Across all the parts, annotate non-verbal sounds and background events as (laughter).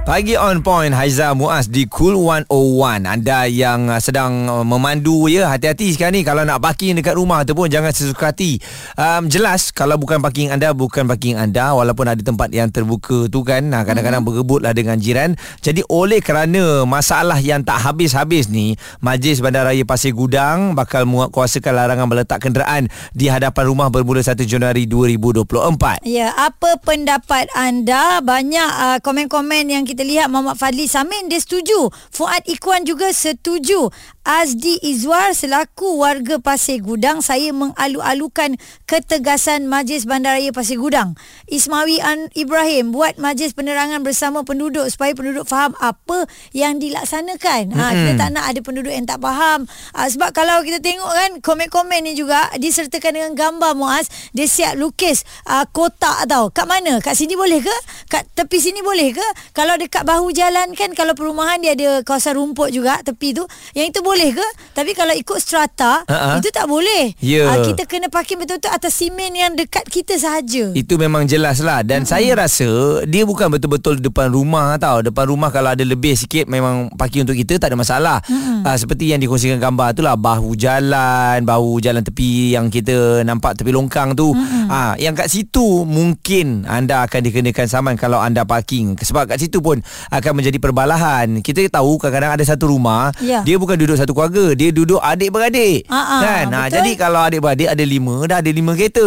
Pagi on point Haiza Muaz di Cool 101 Anda yang uh, sedang uh, memandu ya Hati-hati sekarang ni. Kalau nak parking dekat rumah tu pun Jangan sesuka hati. Um, Jelas Kalau bukan parking anda Bukan parking anda. Walaupun ada tempat yang terbuka tu kan nah, Kadang-kadang hmm. berebutlah dengan jiran. Jadi oleh kerana Masalah yang tak habis-habis ni Majlis Bandaraya Pasir Gudang Bakal menguatkuasakan larangan meletak kenderaan Di hadapan rumah bermula 1 Januari 2024 Ya, apa pendapat anda? Banyak uh, komen-komen yang kita lihat Muhammad Fadli Samin dia setuju. Fuad Ikwan juga setuju. Azdi Izwar selaku warga Pasir Gudang saya mengalu-alukan ketegasan Majlis Bandaraya Pasir Gudang. Ismawi An Ibrahim buat majlis penerangan bersama penduduk supaya penduduk faham apa yang dilaksanakan. Ha kita tak nak ada penduduk yang tak faham. Ha, sebab kalau kita tengok kan komen-komen ni juga disertakan dengan gambar Muaz dia siap lukis uh, kotak tau. Kat mana? Kat sini boleh ke? Kat tepi sini boleh ke? Kalau dekat bahu jalan kan kalau perumahan dia ada kawasan rumput juga tepi tu. Yang itu boleh ke? Tapi kalau ikut strata Ha-ha. itu tak boleh. Ya. Ah, kita kena parking betul-betul atas simen yang dekat kita sahaja. Itu memang jelas lah Dan hmm. saya rasa Dia bukan betul-betul depan rumah tau Depan rumah kalau ada lebih sikit Memang parking untuk kita Tak ada masalah hmm. uh, Seperti yang dikongsikan gambar tu lah Bahu jalan Bahu jalan tepi Yang kita nampak tepi longkang tu hmm. uh, Yang kat situ Mungkin anda akan dikenakan saman Kalau anda parking Sebab kat situ pun Akan menjadi perbalahan Kita tahu kadang-kadang ada satu rumah Ya. Dia bukan duduk satu keluarga Dia duduk adik-beradik Ha-ha, Kan uh, betul. Jadi kalau adik-beradik ada lima Dah ada lima kereta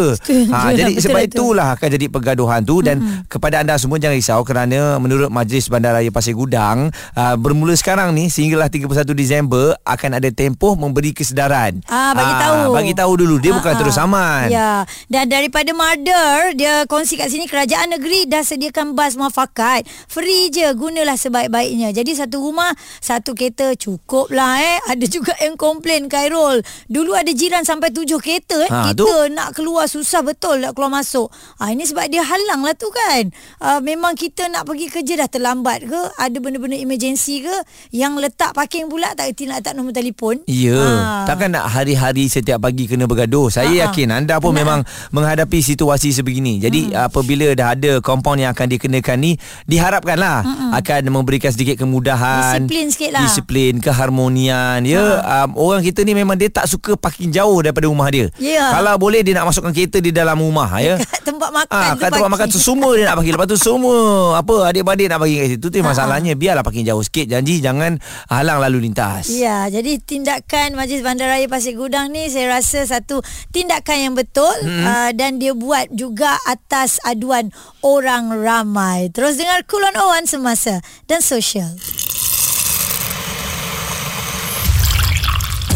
ha, Jadi betul, sebab betul. itu itulah akan jadi pergaduhan tu dan mm-hmm. kepada anda semua jangan risau kerana menurut Majlis Bandaraya Pasir Gudang uh, bermula sekarang ni sehinggalah 31 Disember akan ada tempoh memberi kesedaran. Ah, bagi Ah, tahu. bagi tahu dulu dia Ah, bukan ah. terus aman. Ya, dan daripada Mother, dia kongsi kat sini kerajaan negeri dah sediakan bas muafakat. Free je, gunalah sebaik-baiknya. Jadi satu rumah, satu kereta cukup lah eh. (laughs) Ada juga yang komplain Khairul. Dulu ada jiran sampai tujuh kereta eh. Ha, Kita tu. nak keluar susah betul nak keluar masuk. Ah ini sebab dia halang lah tu kan. Ah, memang kita nak pergi kerja dah terlambat ke? Ada benda-benda emergency ke? Yang letak parking pula tak erti nak letak nombor telefon. Ya, Ah. takkan nak hari-hari setiap pagi kena bergaduh. Saya Ha, ha. yakin anda pun Benar. memang menghadapi situasi sebegini. Jadi Hmm. apabila dah ada kompaun yang akan dikenakan ni, diharapkanlah akan memberikan sedikit kemudahan, Disiplin sikit lah. Disiplin, keharmonian. Ya, um, orang kita ni memang dia tak suka parking jauh daripada rumah dia. Ya. Kalau boleh dia nak masukkan kereta di dalam rumah, ya. (laughs) Kat tempat makan tu kat tempat makan tu semua dia nak parking Lepas tu semua Apa adik-beradik nak parking kat situ Tu yang masalahnya Biarlah parking jauh sikit Janji jangan halang lalu lintas Ya, jadi tindakan Majlis Bandaraya Pasir Gudang ni saya rasa satu tindakan yang betul hmm. uh, dan dia buat juga atas aduan orang ramai. Terus dengar Kulon Owan semasa dan sosial.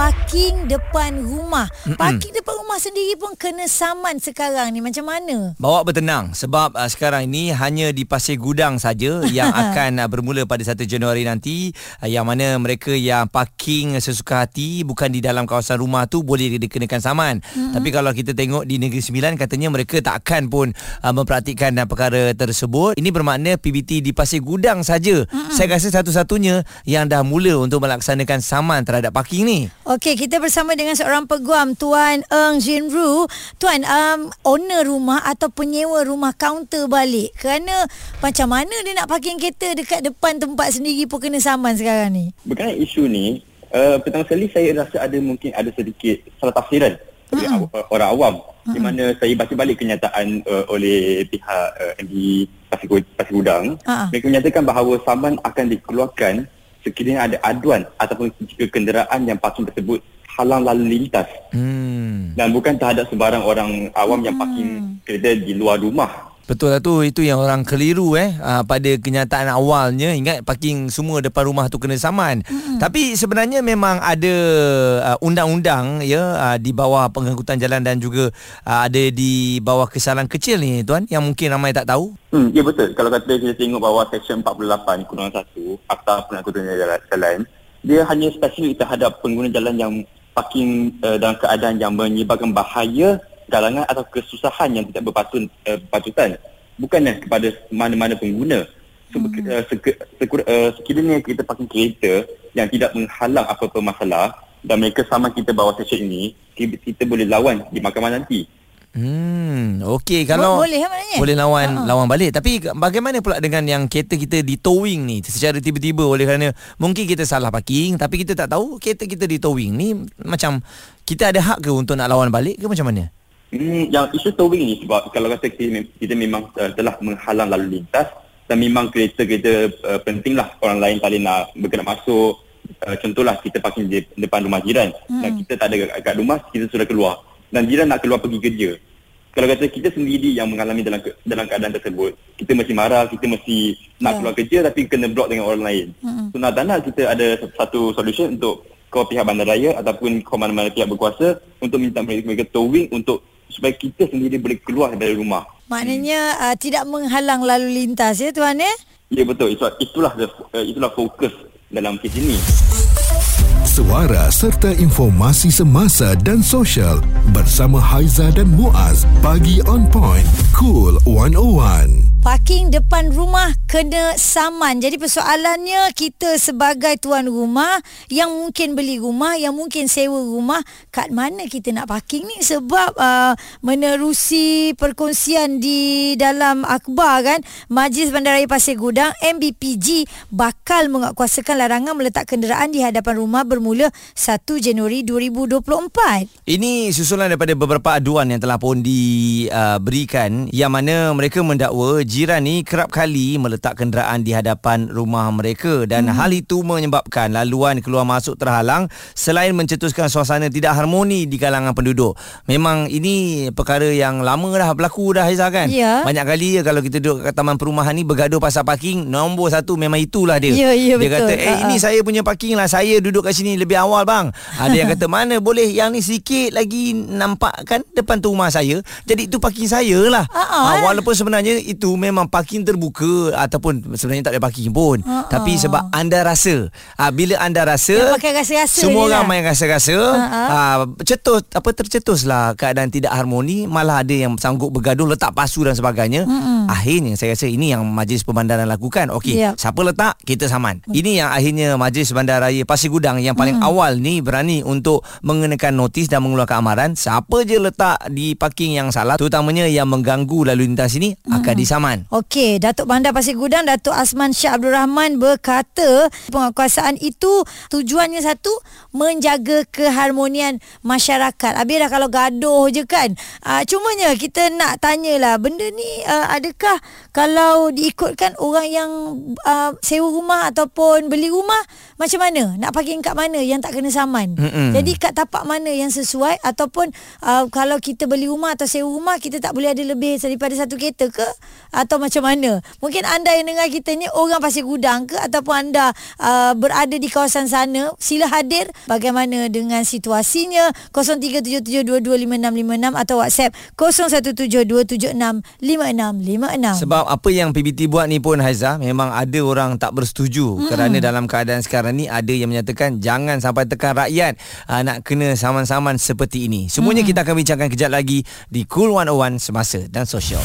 Parking depan rumah. Mm-mm. Parking depan rumah sendiri pun kena saman sekarang ni. Macam mana? Bawa bertenang sebab uh, sekarang ini hanya di Pasir Gudang saja (laughs) yang akan uh, bermula pada 1 Januari nanti uh, yang mana mereka yang parking sesuka hati bukan di dalam kawasan rumah tu boleh dikenakan saman. Mm-hmm. Tapi kalau kita tengok di Negeri Sembilan katanya mereka tak akan pun uh, mempraktikkan uh, perkara tersebut. Ini bermakna PBT di Pasir Gudang saja. Mm-hmm. Saya rasa satu-satunya yang dah mula untuk melaksanakan saman terhadap parking ni. Okey, kita bersama dengan seorang peguam Tuan Eng Jin Ru. Tuan, um, owner rumah atau penyewa rumah kaunter balik. Kerana macam mana dia nak parking kereta dekat depan tempat sendiri pun kena saman sekarang ni? berkenaan isu ni uh, pertama sekali saya rasa ada mungkin ada sedikit salah tafsiran aw- uh, orang awam di mana saya baca balik kenyataan uh, oleh pihak uh, MD Pasir, Gu- Pasir Gudang Ha-ha. mereka menyatakan bahawa saman akan dikeluarkan sekiranya ada aduan ataupun jika kenderaan yang parking tersebut halang lalu lintas. Hmm. dan bukan terhadap sebarang orang awam yang parking kereta di luar rumah Betul lah tu Itu yang orang keliru eh uh, Pada kenyataan awalnya Ingat parking semua depan rumah tu kena saman mm-hmm. Tapi sebenarnya memang ada uh, Undang-undang ya uh, Di bawah pengangkutan jalan Dan juga uh, Ada di bawah kesalahan kecil ni tuan Yang mungkin ramai tak tahu Hmm, ya betul. Kalau kata kita tengok bawah Seksyen 48 Kurungan 1 Akta Pengangkutan Jalan, jalan dia hanya spesifik terhadap pengguna jalan yang parking uh, dalam keadaan yang menyebabkan bahaya galangan atau kesusahan yang tidak berpatut uh, berpatutan bukannya kepada mana-mana pengguna so, hmm. uh, seke, sekur, uh, sekiranya kita pakai kereta yang tidak menghalang apa-apa masalah dan mereka sama kita bawa session ini kita, kita boleh lawan di mahkamah nanti Hmm, okey kalau boleh maknanya. boleh lawan uh-huh. lawan balik tapi bagaimana pula dengan yang kereta kita di towing ni secara tiba-tiba oleh kerana mungkin kita salah parking tapi kita tak tahu kereta kita di towing ni macam kita ada hak ke untuk nak lawan balik ke macam mana? Hmm, yang isu towing ni sebab kalau kata kita, kita memang uh, telah menghalang lalu lintas dan memang kereta kita uh, pentinglah orang lain kali nak bergerak masuk uh, contohlah kita parking di depan rumah jiran hmm. dan kita tak ada kat rumah kita sudah keluar dan jiran nak keluar pergi kerja. Kalau kata kita sendiri yang mengalami dalam dalam keadaan tersebut, kita mesti marah, kita mesti nak yeah. keluar kerja tapi kena block dengan orang lain. Mm-hmm. So nak tak nak kita ada satu solution untuk kau pihak bandaraya ataupun kau mana-mana pihak berkuasa untuk minta mereka, mereka towing untuk supaya kita sendiri boleh keluar dari rumah. Maknanya hmm. uh, tidak menghalang lalu lintas ya tuan ya? Ya betul. Itulah itulah, itulah fokus dalam kes ini suara serta informasi semasa dan sosial bersama Haiza dan Muaz bagi on point cool 101 Parking depan rumah kena saman. Jadi persoalannya kita sebagai tuan rumah yang mungkin beli rumah, yang mungkin sewa rumah, kat mana kita nak parking ni? Sebab uh, menerusi perkongsian di dalam akhbar kan, Majlis Bandaraya Pasir Gudang MBPG bakal menguatkuasakan larangan meletak kenderaan di hadapan rumah bermula 1 Januari 2024. Ini susulan daripada beberapa aduan yang telah pun diberikan yang mana mereka mendakwa jiran ni kerap kali meletak kenderaan di hadapan rumah mereka dan hmm. hal itu menyebabkan laluan keluar masuk terhalang selain mencetuskan suasana tidak harmoni di kalangan penduduk. Memang ini perkara yang lama dah berlaku dah Haizah kan? Ya. Banyak kali ya kalau kita duduk kat taman perumahan ni bergaduh pasal parking, nombor satu memang itulah dia. Ya, ya, dia betul. kata, eh ini saya punya parking lah, saya duduk kat sini lebih awal bang. Ada yang kata, (laughs) mana boleh yang ni sikit lagi nampak kan depan tu rumah saya. Jadi itu parking saya lah. Uh-uh. Ha, walaupun sebenarnya itu memang parking terbuka ataupun sebenarnya tak ada parking pun uh-uh. tapi sebab anda rasa uh, bila anda rasa Yang pakai rasa-rasa semua orang lah. main rasa-rasa uh-uh. uh, cetus apa tercetuslah keadaan tidak harmoni malah ada yang sanggup bergaduh letak pasu dan sebagainya uh-uh. akhirnya saya rasa ini yang majlis pemandangan lakukan okey yep. siapa letak kita saman uh-huh. ini yang akhirnya majlis bandaraya Pasir Gudang yang paling uh-huh. awal ni berani untuk mengenakan notis dan mengeluarkan amaran siapa je letak di parking yang salah terutamanya yang mengganggu lalu lintas ini uh-huh. akan disaman Okey, Datuk Bandar Pasir Gudang, Datuk Asman Syah Abdul Rahman berkata penguasaan itu tujuannya satu, menjaga keharmonian masyarakat. Habis dah kalau gaduh je kan. Uh, cumanya kita nak tanyalah, benda ni uh, adakah kalau diikutkan orang yang uh, sewa rumah ataupun beli rumah, macam mana? Nak parking kat mana yang tak kena saman? Mm-mm. Jadi kat tapak mana yang sesuai ataupun uh, kalau kita beli rumah atau sewa rumah, kita tak boleh ada lebih daripada satu kereta ke? Atau macam mana? Mungkin anda yang dengar kita ni orang Pasir Gudang ke ataupun anda uh, berada di kawasan sana, sila hadir bagaimana dengan situasinya 0377225656 atau WhatsApp 0172765656. Sebab apa yang PBT buat ni pun Haiza memang ada orang tak bersetuju hmm. kerana dalam keadaan sekarang ni ada yang menyatakan jangan sampai tekan rakyat uh, nak kena saman-saman seperti ini. Semuanya hmm. kita akan bincangkan kejap lagi di Cool 101 Semasa dan Sosial